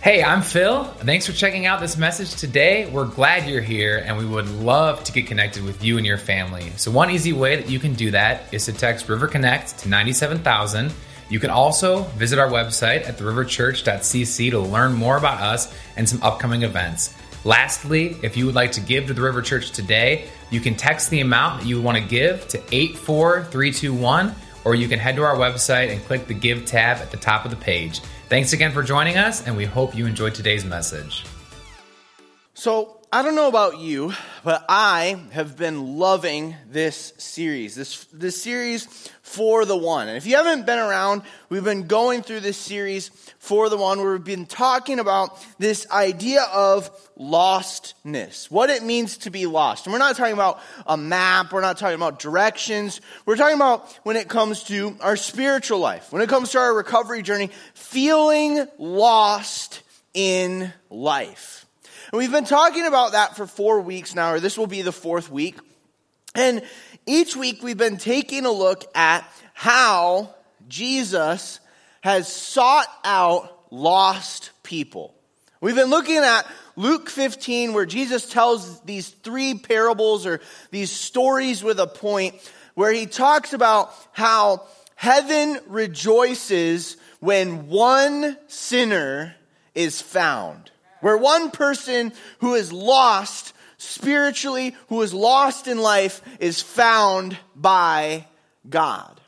Hey, I'm Phil. Thanks for checking out this message today. We're glad you're here and we would love to get connected with you and your family. So, one easy way that you can do that is to text River Connect to 97000. You can also visit our website at theriverchurch.cc to learn more about us and some upcoming events. Lastly, if you would like to give to the River Church today, you can text the amount that you want to give to 84321 or you can head to our website and click the Give tab at the top of the page. Thanks again for joining us, and we hope you enjoyed today's message. So, I don't know about you, but I have been loving this series, this, this series for the one. And if you haven't been around, we've been going through this series for the one where we've been talking about this idea of lostness, what it means to be lost. And we're not talking about a map, we're not talking about directions, we're talking about when it comes to our spiritual life, when it comes to our recovery journey, feeling lost in life. And we've been talking about that for four weeks now, or this will be the fourth week. And each week we've been taking a look at how Jesus has sought out lost people. We've been looking at Luke 15, where Jesus tells these three parables or these stories with a point, where he talks about how heaven rejoices when one sinner is found. Where one person who is lost spiritually, who is lost in life, is found by God.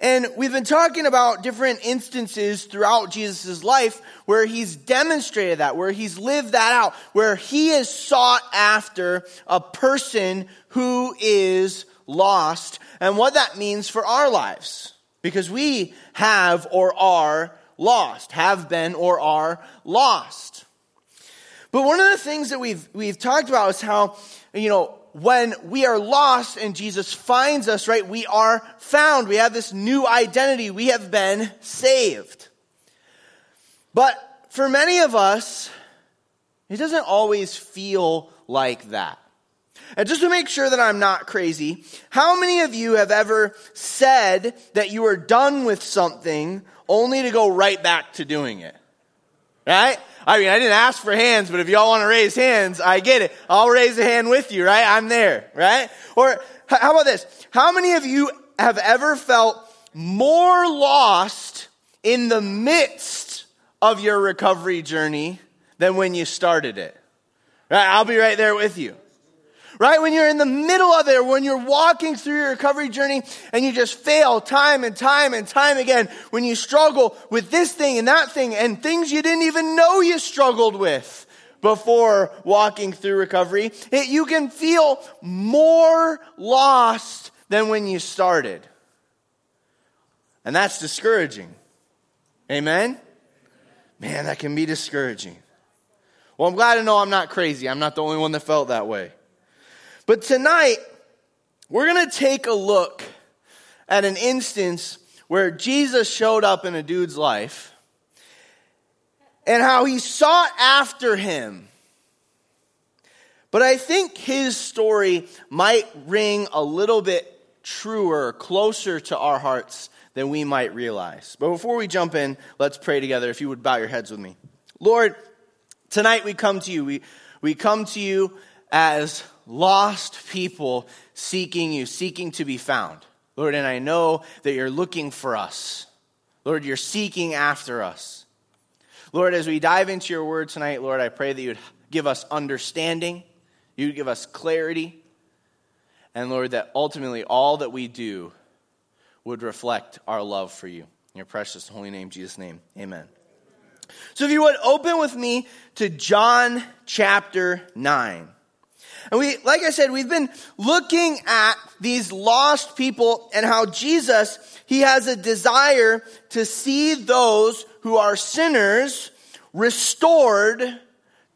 And we've been talking about different instances throughout Jesus' life where he's demonstrated that, where he's lived that out, where he has sought after a person who is lost and what that means for our lives. Because we have or are lost, have been or are lost. But one of the things that we've, we've talked about is how, you know, when we are lost and Jesus finds us, right, we are found. We have this new identity. We have been saved. But for many of us, it doesn't always feel like that. And just to make sure that I'm not crazy, how many of you have ever said that you are done with something only to go right back to doing it. Right? I mean, I didn't ask for hands, but if y'all want to raise hands, I get it. I'll raise a hand with you, right? I'm there, right? Or how about this? How many of you have ever felt more lost in the midst of your recovery journey than when you started it? Right? I'll be right there with you right? When you're in the middle of it, when you're walking through your recovery journey and you just fail time and time and time again, when you struggle with this thing and that thing and things you didn't even know you struggled with before walking through recovery, it, you can feel more lost than when you started. And that's discouraging. Amen? Man, that can be discouraging. Well, I'm glad to know I'm not crazy. I'm not the only one that felt that way. But tonight, we're going to take a look at an instance where Jesus showed up in a dude's life and how he sought after him. But I think his story might ring a little bit truer, closer to our hearts than we might realize. But before we jump in, let's pray together. If you would bow your heads with me. Lord, tonight we come to you. We, we come to you as lost people seeking you, seeking to be found. Lord, and I know that you're looking for us. Lord, you're seeking after us. Lord, as we dive into your word tonight, Lord, I pray that you'd give us understanding, you'd give us clarity, and Lord, that ultimately all that we do would reflect our love for you. In your precious holy name, Jesus' name, amen. So if you would open with me to John chapter 9. And we, like I said, we've been looking at these lost people and how Jesus, he has a desire to see those who are sinners restored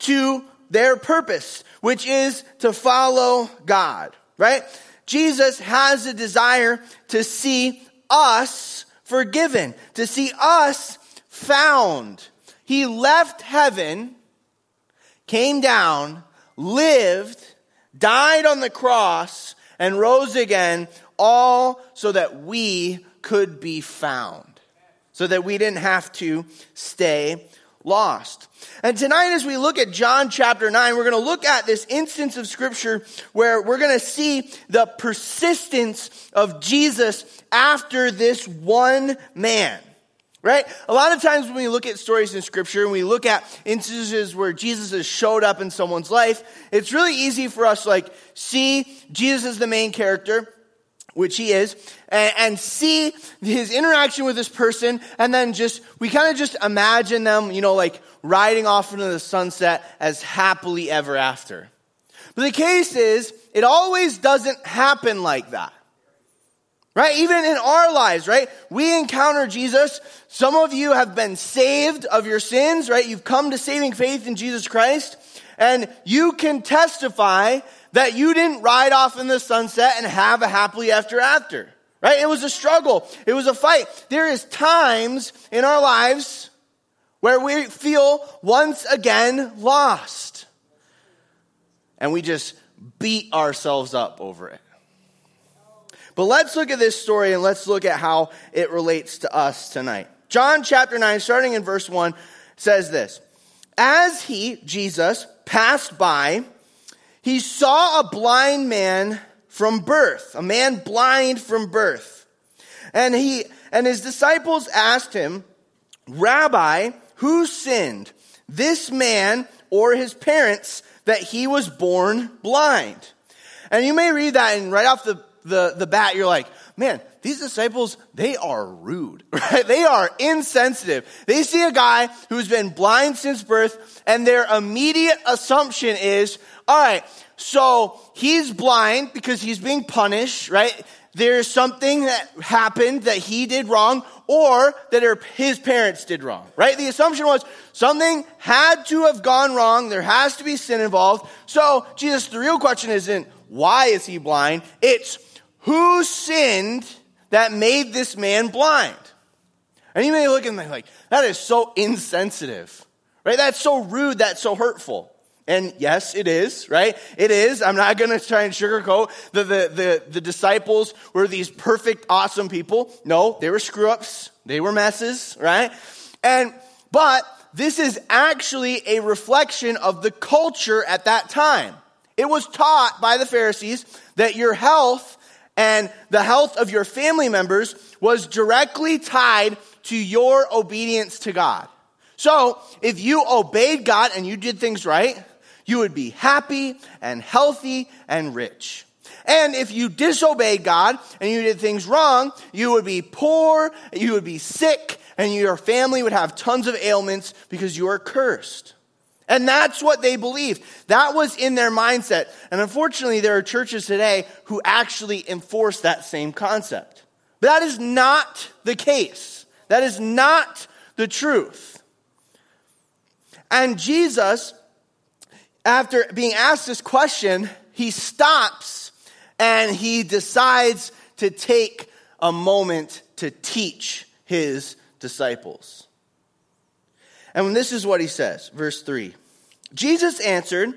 to their purpose, which is to follow God, right? Jesus has a desire to see us forgiven, to see us found. He left heaven, came down, lived, died on the cross, and rose again, all so that we could be found. So that we didn't have to stay lost. And tonight, as we look at John chapter 9, we're going to look at this instance of scripture where we're going to see the persistence of Jesus after this one man. Right? A lot of times when we look at stories in scripture and we look at instances where Jesus has showed up in someone's life, it's really easy for us to like see Jesus as the main character which he is, and, and, see his interaction with this person, and then just, we kind of just imagine them, you know, like riding off into the sunset as happily ever after. But the case is, it always doesn't happen like that. Right? Even in our lives, right? We encounter Jesus. Some of you have been saved of your sins, right? You've come to saving faith in Jesus Christ. And you can testify that you didn't ride off in the sunset and have a happily after after. Right? It was a struggle. It was a fight. There is times in our lives where we feel once again lost. And we just beat ourselves up over it. But let's look at this story and let's look at how it relates to us tonight. John chapter 9, starting in verse 1, says this As he, Jesus, passed by, he saw a blind man from birth, a man blind from birth. And he and his disciples asked him, Rabbi, who sinned, this man or his parents, that he was born blind? And you may read that and right off the, the, the bat, you're like, man, these disciples, they are rude, right? They are insensitive. They see a guy who's been blind since birth, and their immediate assumption is, all right, so he's blind because he's being punished, right? There's something that happened that he did wrong or that his parents did wrong, right? The assumption was something had to have gone wrong. There has to be sin involved. So, Jesus, the real question isn't why is he blind? It's who sinned that made this man blind? And you may look at me like, that is so insensitive, right? That's so rude. That's so hurtful. And yes, it is, right? It is. I'm not going to try and sugarcoat the, the, the, the, disciples were these perfect, awesome people. No, they were screw ups. They were messes, right? And, but this is actually a reflection of the culture at that time. It was taught by the Pharisees that your health and the health of your family members was directly tied to your obedience to God. So, if you obeyed God and you did things right, you would be happy and healthy and rich. And if you disobeyed God and you did things wrong, you would be poor, you would be sick, and your family would have tons of ailments because you are cursed. And that's what they believed. That was in their mindset. And unfortunately, there are churches today who actually enforce that same concept. But that is not the case. That is not the truth. And Jesus after being asked this question, he stops and he decides to take a moment to teach his disciples. And this is what he says, verse 3. Jesus answered,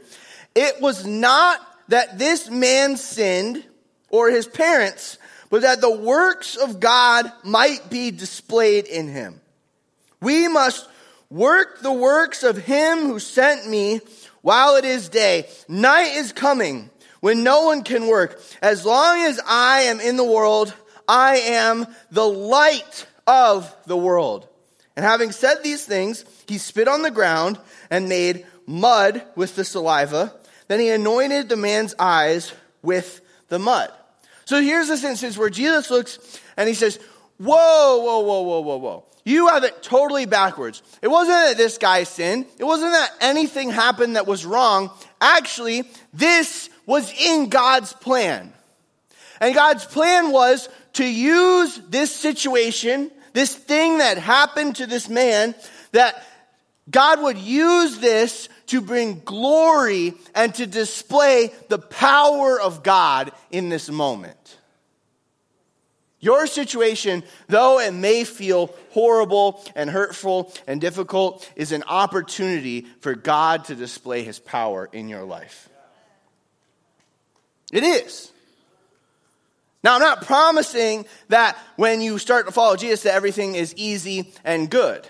It was not that this man sinned or his parents, but that the works of God might be displayed in him. We must work the works of him who sent me while it is day. Night is coming when no one can work. As long as I am in the world, I am the light of the world. And having said these things, he spit on the ground and made mud with the saliva. Then he anointed the man's eyes with the mud. So here's this instance where Jesus looks and he says, Whoa, whoa, whoa, whoa, whoa, whoa. You have it totally backwards. It wasn't that this guy sinned. It wasn't that anything happened that was wrong. Actually, this was in God's plan. And God's plan was to use this situation, this thing that happened to this man, that God would use this to bring glory and to display the power of God in this moment. Your situation, though it may feel horrible and hurtful and difficult, is an opportunity for God to display his power in your life. It is. Now, I'm not promising that when you start to follow Jesus that everything is easy and good.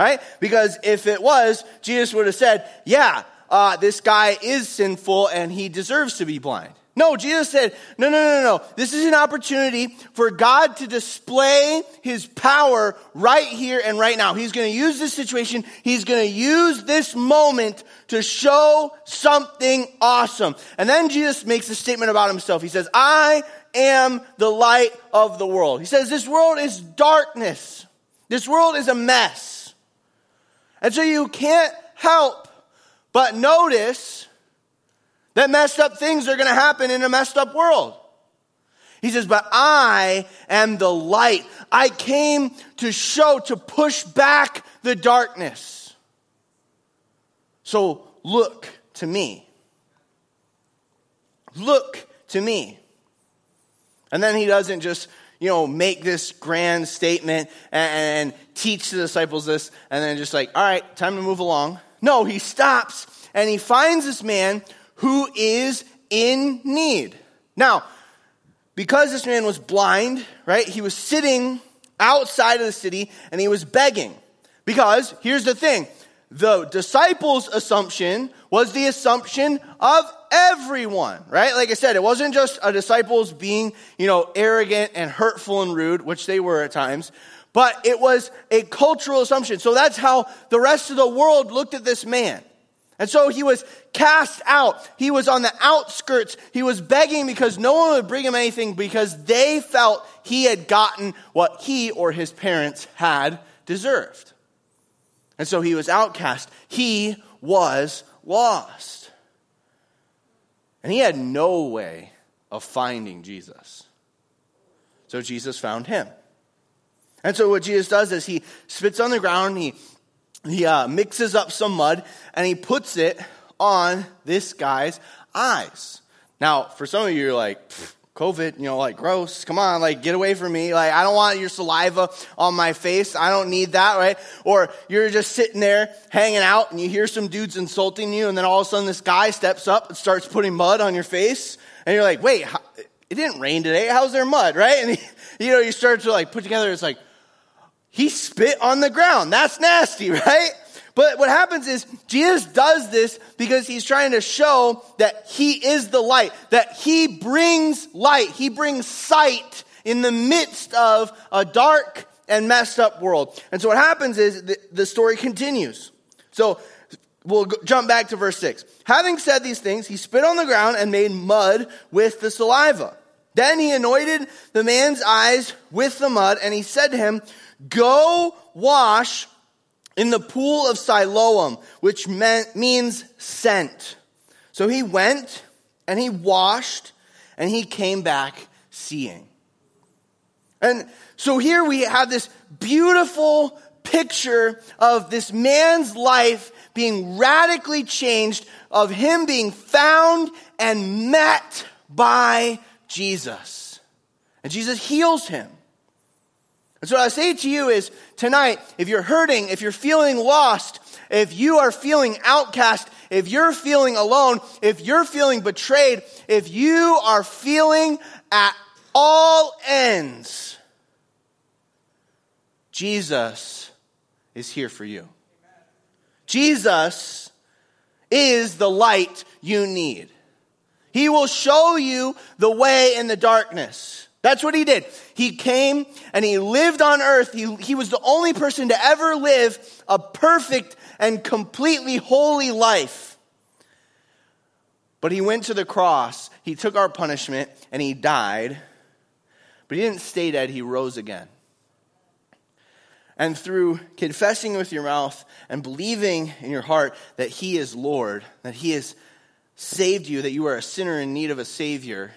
Right? Because if it was, Jesus would have said, yeah, uh, this guy is sinful and he deserves to be blind. No, Jesus said, no, no, no, no. This is an opportunity for God to display his power right here and right now. He's going to use this situation. He's going to use this moment to show something awesome. And then Jesus makes a statement about himself. He says, I am the light of the world. He says, this world is darkness. This world is a mess. And so you can't help but notice that messed up things are going to happen in a messed up world. He says, but I am the light. I came to show, to push back the darkness. So look to me. Look to me. And then he doesn't just, you know, make this grand statement and, and teach the disciples this and then just like, all right, time to move along. No, he stops and he finds this man who is in need. Now, because this man was blind, right, he was sitting outside of the city and he was begging. Because here's the thing the disciples' assumption was the assumption of everyone, right? Like I said, it wasn't just a disciples being, you know, arrogant and hurtful and rude, which they were at times, but it was a cultural assumption. So that's how the rest of the world looked at this man. And so he was cast out. He was on the outskirts. He was begging because no one would bring him anything because they felt he had gotten what he or his parents had deserved. And so he was outcast. He was lost. And he had no way of finding Jesus. So Jesus found him. And so what Jesus does is he spits on the ground, he he uh, mixes up some mud and he puts it on this guy's eyes. Now, for some of you, you're like, COVID, you know, like gross. Come on, like get away from me. Like I don't want your saliva on my face. I don't need that, right? Or you're just sitting there hanging out and you hear some dudes insulting you and then all of a sudden this guy steps up and starts putting mud on your face and you're like, "Wait, it didn't rain today. How's there mud?" Right? And he, you know, you start to like put together it's like, he spit on the ground. That's nasty, right? But what happens is Jesus does this because he's trying to show that he is the light, that he brings light, he brings sight in the midst of a dark and messed up world. And so what happens is the, the story continues. So we'll go, jump back to verse 6. Having said these things, he spit on the ground and made mud with the saliva. Then he anointed the man's eyes with the mud and he said to him, Go wash in the pool of Siloam, which meant, means sent. So he went and he washed and he came back seeing. And so here we have this beautiful picture of this man's life being radically changed, of him being found and met by Jesus. And Jesus heals him. And so what I say to you is tonight, if you're hurting, if you're feeling lost, if you are feeling outcast, if you're feeling alone, if you're feeling betrayed, if you are feeling at all ends, Jesus is here for you. Jesus is the light you need. He will show you the way in the darkness. That's what he did. He came and he lived on earth. He, he was the only person to ever live a perfect and completely holy life. But he went to the cross. He took our punishment and he died. But he didn't stay dead, he rose again. And through confessing with your mouth and believing in your heart that he is Lord, that he has saved you, that you are a sinner in need of a Savior,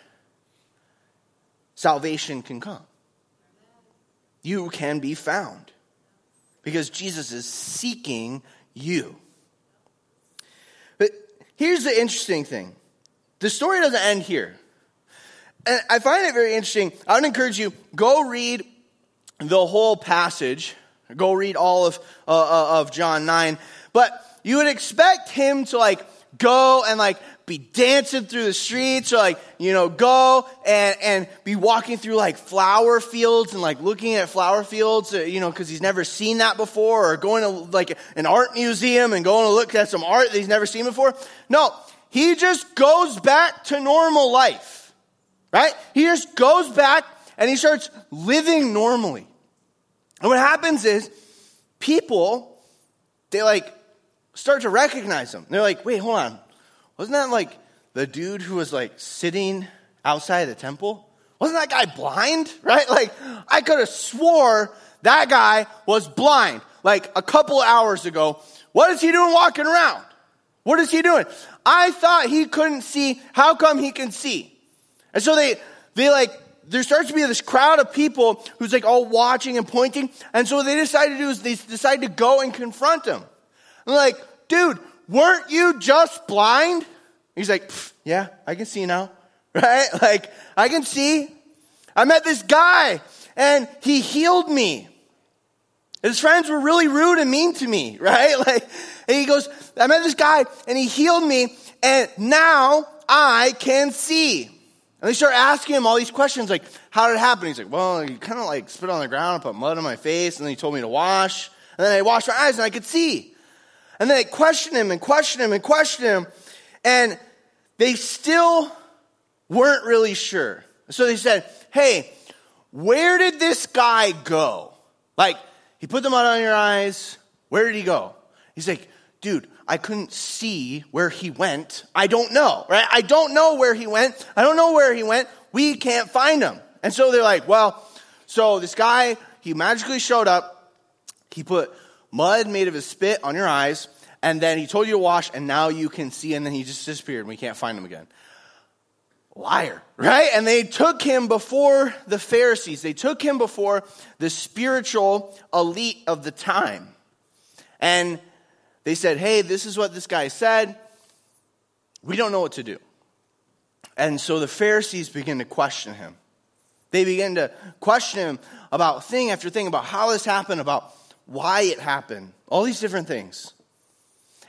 salvation can come. You can be found because Jesus is seeking you. But here's the interesting thing the story doesn't end here. And I find it very interesting. I would encourage you go read the whole passage. Go read all of uh, uh of John 9. But you would expect him to like go and like be dancing through the streets or like, you know, go and, and be walking through like flower fields and like looking at flower fields, uh, you know, cause he's never seen that before or going to like an art museum and going to look at some art that he's never seen before. No, he just goes back to normal life, right? He just goes back and he starts living normally. And what happens is people, they like start to recognize him. They're like, wait, hold on. Wasn't that like the dude who was like sitting outside the temple? Wasn't that guy blind? Right? Like, I could have swore that guy was blind like a couple hours ago. What is he doing walking around? What is he doing? I thought he couldn't see. How come he can see? And so they, they like, there starts to be this crowd of people who's like all watching and pointing. And so what they decide to do is they decide to go and confront him. And like, dude, weren't you just blind? He's like, yeah, I can see now. Right? Like, I can see. I met this guy and he healed me. His friends were really rude and mean to me, right? Like, and he goes, I met this guy and he healed me and now I can see. And they start asking him all these questions like, how did it happen? He's like, well, he kind of like spit on the ground and put mud on my face and then he told me to wash. And then I washed my eyes and I could see. And then they question him and question him and question him. And they still weren't really sure. So they said, hey, where did this guy go? Like, he put the mud on your eyes. Where did he go? He's like, dude, I couldn't see where he went. I don't know, right? I don't know where he went. I don't know where he went. We can't find him. And so they're like, well, so this guy, he magically showed up. He put mud made of his spit on your eyes, and then he told you to wash, and now you can see, and then he just disappeared, and we can't find him again. Liar, right? And they took him before the Pharisees. They took him before the spiritual elite of the time. And they said, hey, this is what this guy said. We don't know what to do. And so the Pharisees begin to question him. They begin to question him about thing after thing, about how this happened, about why it happened, all these different things.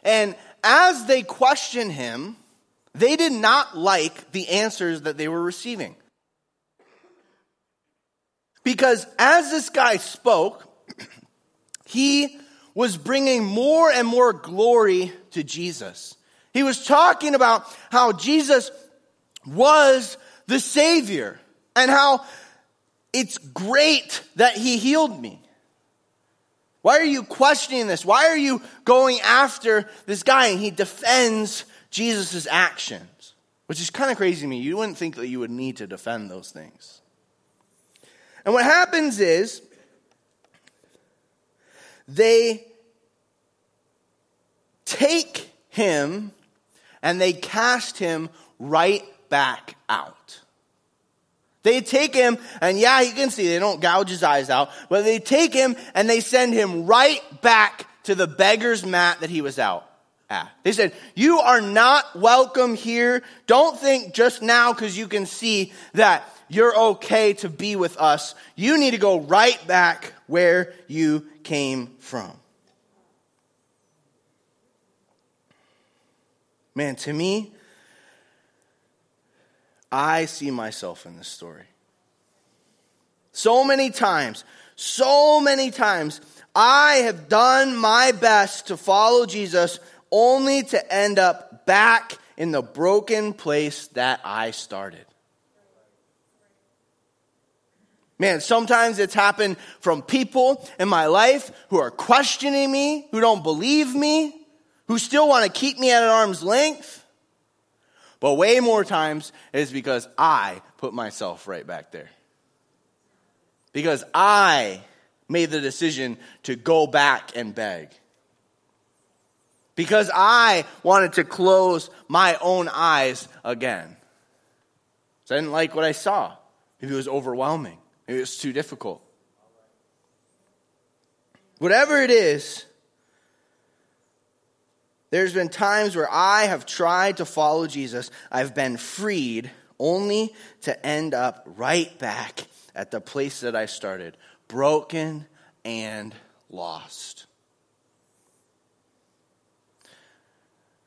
And as they questioned him, they did not like the answers that they were receiving. Because as this guy spoke, he was bringing more and more glory to Jesus. He was talking about how Jesus was the Savior and how it's great that He healed me. Why are you questioning this? Why are you going after this guy? And he defends Jesus' actions, which is kind of crazy to me. You wouldn't think that you would need to defend those things. And what happens is they take him and they cast him right back out. They take him, and yeah, you can see they don't gouge his eyes out, but they take him and they send him right back to the beggar's mat that he was out at. They said, You are not welcome here. Don't think just now because you can see that you're okay to be with us. You need to go right back where you came from. Man, to me, I see myself in this story. So many times, so many times, I have done my best to follow Jesus only to end up back in the broken place that I started. Man, sometimes it's happened from people in my life who are questioning me, who don't believe me, who still want to keep me at an arm's length. But way more times is because I put myself right back there. Because I made the decision to go back and beg. Because I wanted to close my own eyes again. So I didn't like what I saw. Maybe it was overwhelming. Maybe it was too difficult. Whatever it is, there's been times where I have tried to follow Jesus. I've been freed only to end up right back at the place that I started, broken and lost.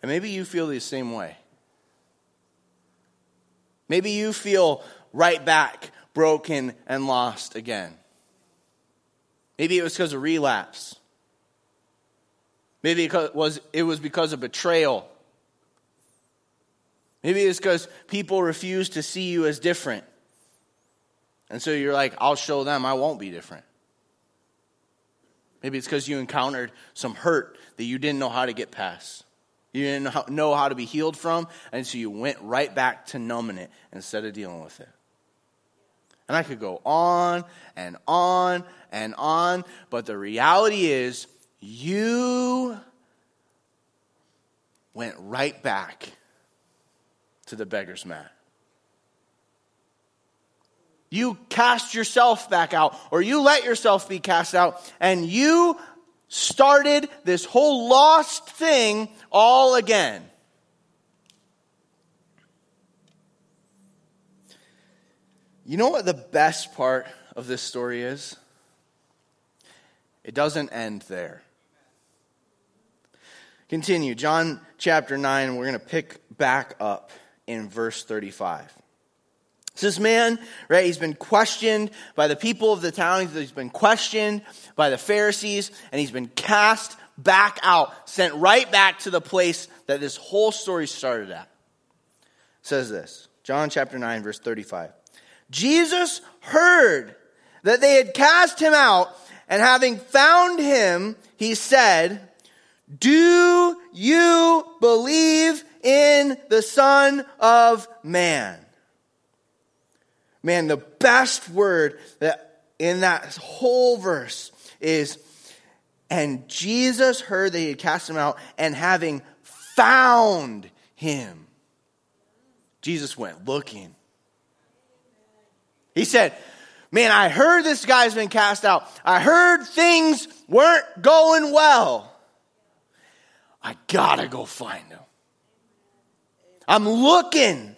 And maybe you feel the same way. Maybe you feel right back, broken and lost again. Maybe it was because of relapse. Maybe it was, it was because of betrayal. Maybe it's because people refuse to see you as different. And so you're like, I'll show them I won't be different. Maybe it's because you encountered some hurt that you didn't know how to get past. You didn't know how to be healed from, and so you went right back to numbing it instead of dealing with it. And I could go on and on and on, but the reality is, you went right back to the beggar's mat. You cast yourself back out, or you let yourself be cast out, and you started this whole lost thing all again. You know what the best part of this story is? It doesn't end there. Continue. John chapter 9, we're going to pick back up in verse 35. this man, right, he's been questioned by the people of the town, he's been questioned by the Pharisees, and he's been cast back out, sent right back to the place that this whole story started at. It says this John chapter 9, verse 35. Jesus heard that they had cast him out, and having found him, he said, Do you believe in the Son of Man. Man, the best word that in that whole verse is, and Jesus heard that he had cast him out, and having found him, Jesus went looking. He said, Man, I heard this guy's been cast out. I heard things weren't going well. I gotta go find him. I'm looking.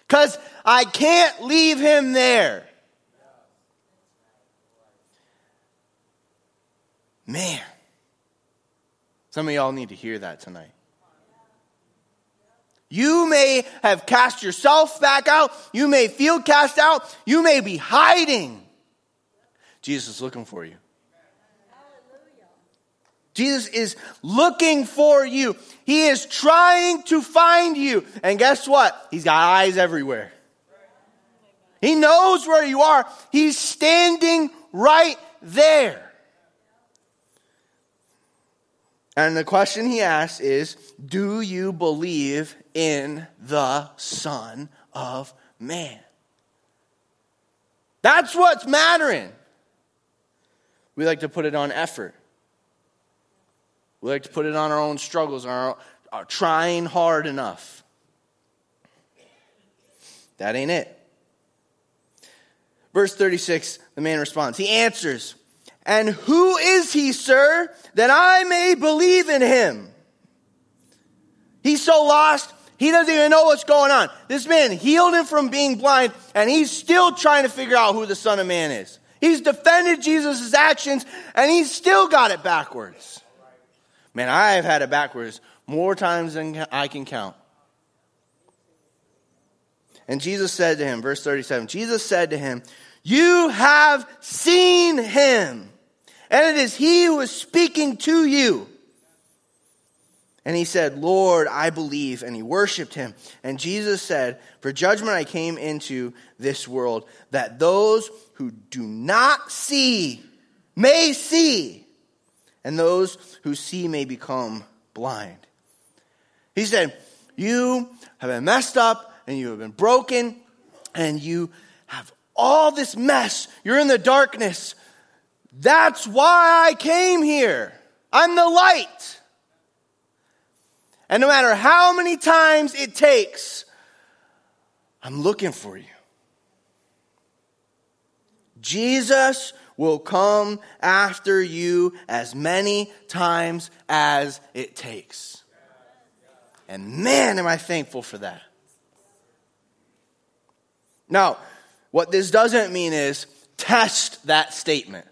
Because I can't leave him there. Man. Some of y'all need to hear that tonight. You may have cast yourself back out. You may feel cast out. You may be hiding. Jesus is looking for you. Jesus is looking for you. He is trying to find you. And guess what? He's got eyes everywhere. He knows where you are. He's standing right there. And the question he asks is Do you believe in the Son of Man? That's what's mattering. We like to put it on effort. We like to put it on our own struggles, our, our trying hard enough. That ain't it. Verse 36, the man responds. He answers, And who is he, sir, that I may believe in him? He's so lost, he doesn't even know what's going on. This man healed him from being blind, and he's still trying to figure out who the Son of Man is. He's defended Jesus' actions, and he's still got it backwards. Man, I have had it backwards more times than I can count. And Jesus said to him, verse 37, Jesus said to him, You have seen him, and it is he who is speaking to you. And he said, Lord, I believe. And he worshiped him. And Jesus said, For judgment I came into this world, that those who do not see may see and those who see may become blind. He said, You have been messed up and you have been broken and you have all this mess. You're in the darkness. That's why I came here. I'm the light. And no matter how many times it takes, I'm looking for you. Jesus will come after you as many times as it takes. And man, am I thankful for that. Now, what this doesn't mean is test that statement.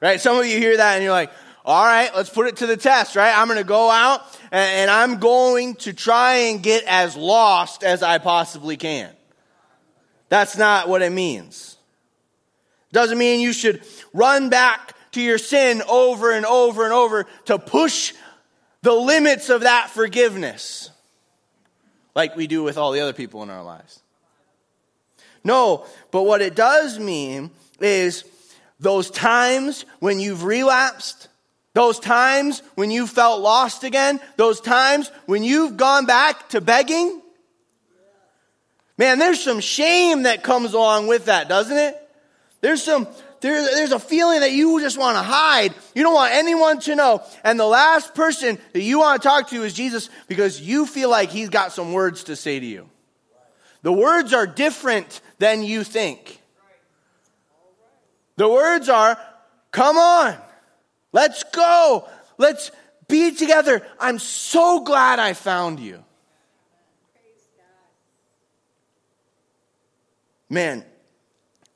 Right? Some of you hear that and you're like, all right, let's put it to the test, right? I'm going to go out and, I'm going to try and get as lost as I possibly can. That's not what it means. Doesn't mean you should run back to your sin over and over and over to push the limits of that forgiveness like we do with all the other people in our lives. No, but what it does mean is those times when you've relapsed, those times when you felt lost again, those times when you've gone back to begging. Man, there's some shame that comes along with that, doesn't it? There's some, there, there's a feeling that you just want to hide. You don't want anyone to know. And the last person that you want to talk to is Jesus because you feel like he's got some words to say to you. The words are different than you think. The words are, come on. Let's go. Let's be together. I'm so glad I found you. Man,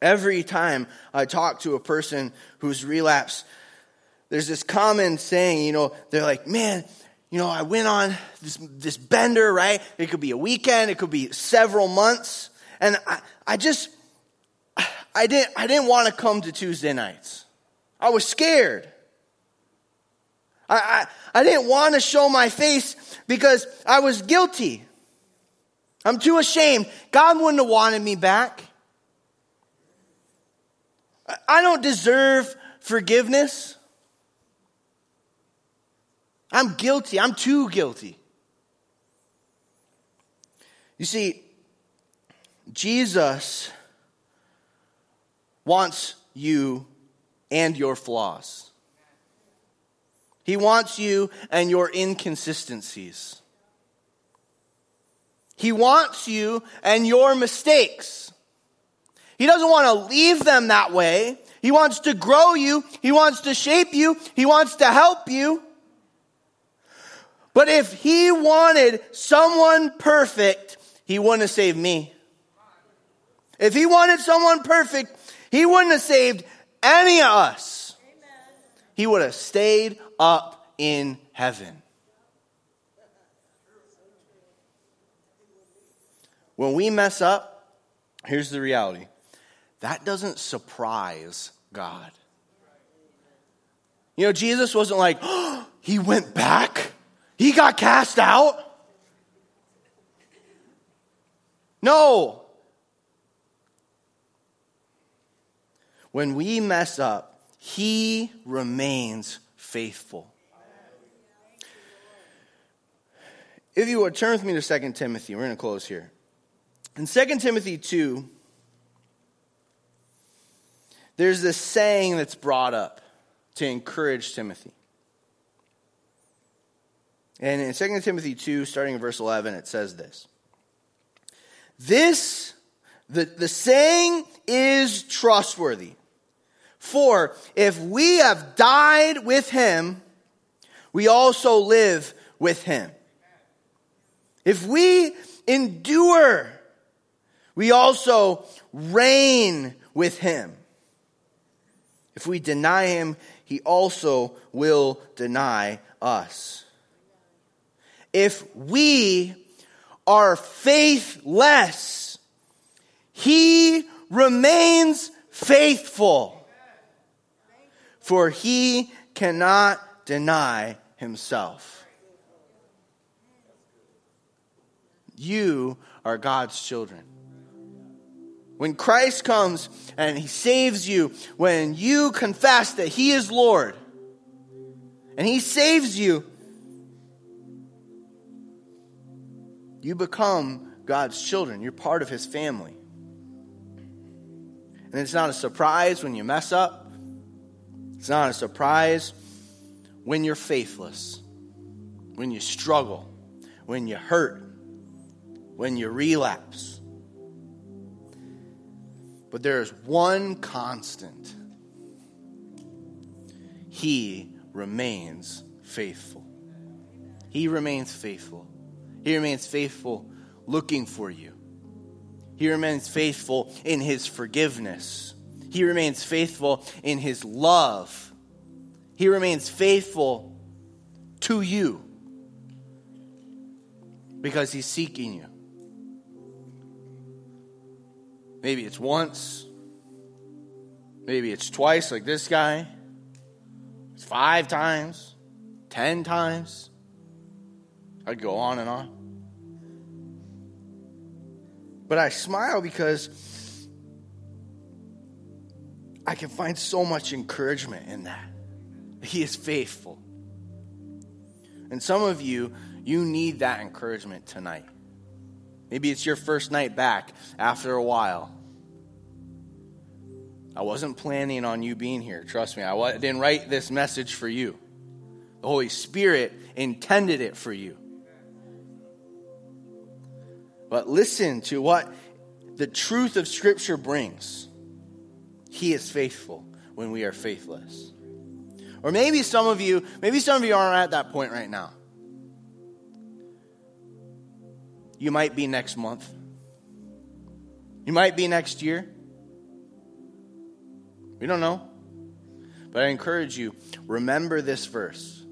every time I talk to a person who's relapsed, there's this common saying, you know, they're like, man, you know, I went on this, this bender, right? It could be a weekend, it could be several months. And I, I just, I didn't, I didn't want to come to Tuesday nights. I was scared. I, I, I didn't want to show my face because I was guilty. I'm too ashamed. God wouldn't have wanted me back. I don't deserve forgiveness. I'm guilty. I'm too guilty. You see, Jesus wants you and your flaws. He wants you and your inconsistencies. He wants you and your mistakes. He doesn't want to leave them that way. He wants to grow you. He wants to shape you. He wants to help you. But if he wanted someone perfect, he wouldn't have saved me. If he wanted someone perfect, he wouldn't have saved any of us. He would have stayed up in heaven. When we mess up, here's the reality that doesn't surprise God. You know, Jesus wasn't like, oh, he went back, he got cast out. No. When we mess up, he remains faithful. If you would turn with me to 2 Timothy, we're going to close here. In 2 Timothy 2, there's this saying that's brought up to encourage Timothy. And in 2 Timothy 2, starting in verse 11, it says this This, the, the saying is trustworthy. For if we have died with him, we also live with him. If we endure, we also reign with him. If we deny him, he also will deny us. If we are faithless, he remains faithful for he cannot deny himself. You are God's children. When Christ comes and he saves you, when you confess that he is Lord, and he saves you, you become God's children. You're part of his family. And it's not a surprise when you mess up. It's not a surprise when you're faithless, when you struggle, when you hurt, when you relapse. But there is one constant He remains faithful. He remains faithful. He remains faithful looking for you. He remains faithful in His forgiveness. He remains faithful in his love. He remains faithful to you because He's seeking you. Maybe it's once, maybe it's twice, like this guy, it's five times, ten times. I'd go on and on. But I smile because I can find so much encouragement in that. He is faithful. And some of you, you need that encouragement tonight. Maybe it's your first night back after a while. I wasn't planning on you being here. Trust me, I didn't write this message for you. The Holy Spirit intended it for you. But listen to what the truth of Scripture brings. He is faithful when we are faithless. Or maybe some of you, maybe some of you aren't at that point right now. You might be next month. You might be next year. We don't know. But I encourage you, remember this verse.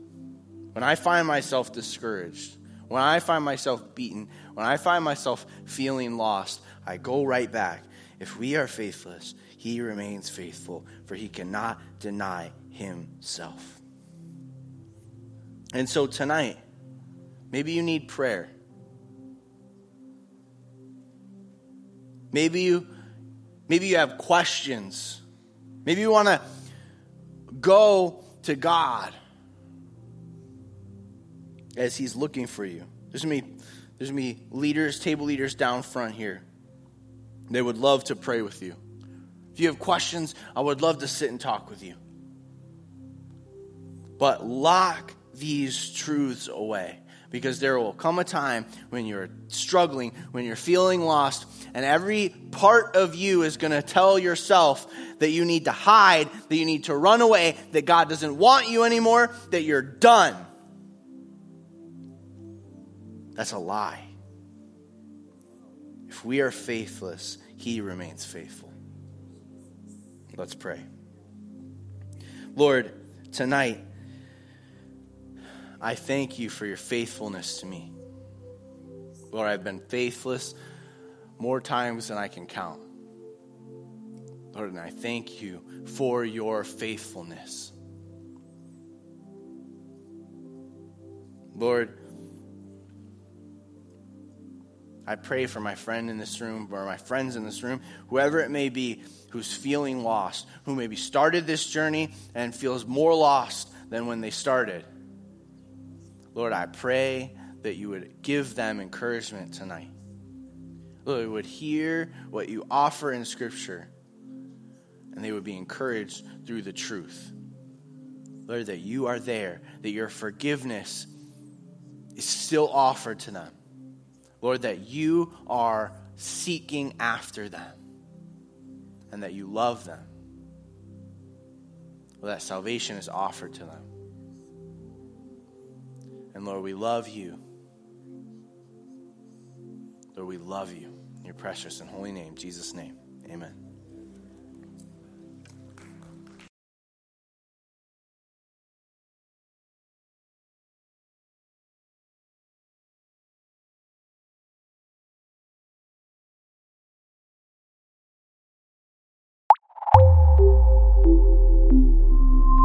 When I find myself discouraged, when I find myself beaten, when I find myself feeling lost, I go right back. If we are faithless, he remains faithful, for he cannot deny himself. And so tonight, maybe you need prayer. Maybe you maybe you have questions. Maybe you want to go to God as he's looking for you. There's be there's be leaders, table leaders down front here. They would love to pray with you. If you have questions, I would love to sit and talk with you. But lock these truths away because there will come a time when you're struggling, when you're feeling lost, and every part of you is going to tell yourself that you need to hide, that you need to run away, that God doesn't want you anymore, that you're done. That's a lie. If we are faithless, He remains faithful. Let's pray. Lord, tonight, I thank you for your faithfulness to me. Lord, I've been faithless more times than I can count. Lord, and I thank you for your faithfulness. Lord, I pray for my friend in this room or my friends in this room, whoever it may be who's feeling lost, who maybe started this journey and feels more lost than when they started. Lord, I pray that you would give them encouragement tonight. Lord, they would hear what you offer in Scripture and they would be encouraged through the truth. Lord, that you are there, that your forgiveness is still offered to them. Lord, that you are seeking after them and that you love them. Lord, that salvation is offered to them. And Lord, we love you. Lord, we love you. Your precious and holy name, Jesus' name. Amen.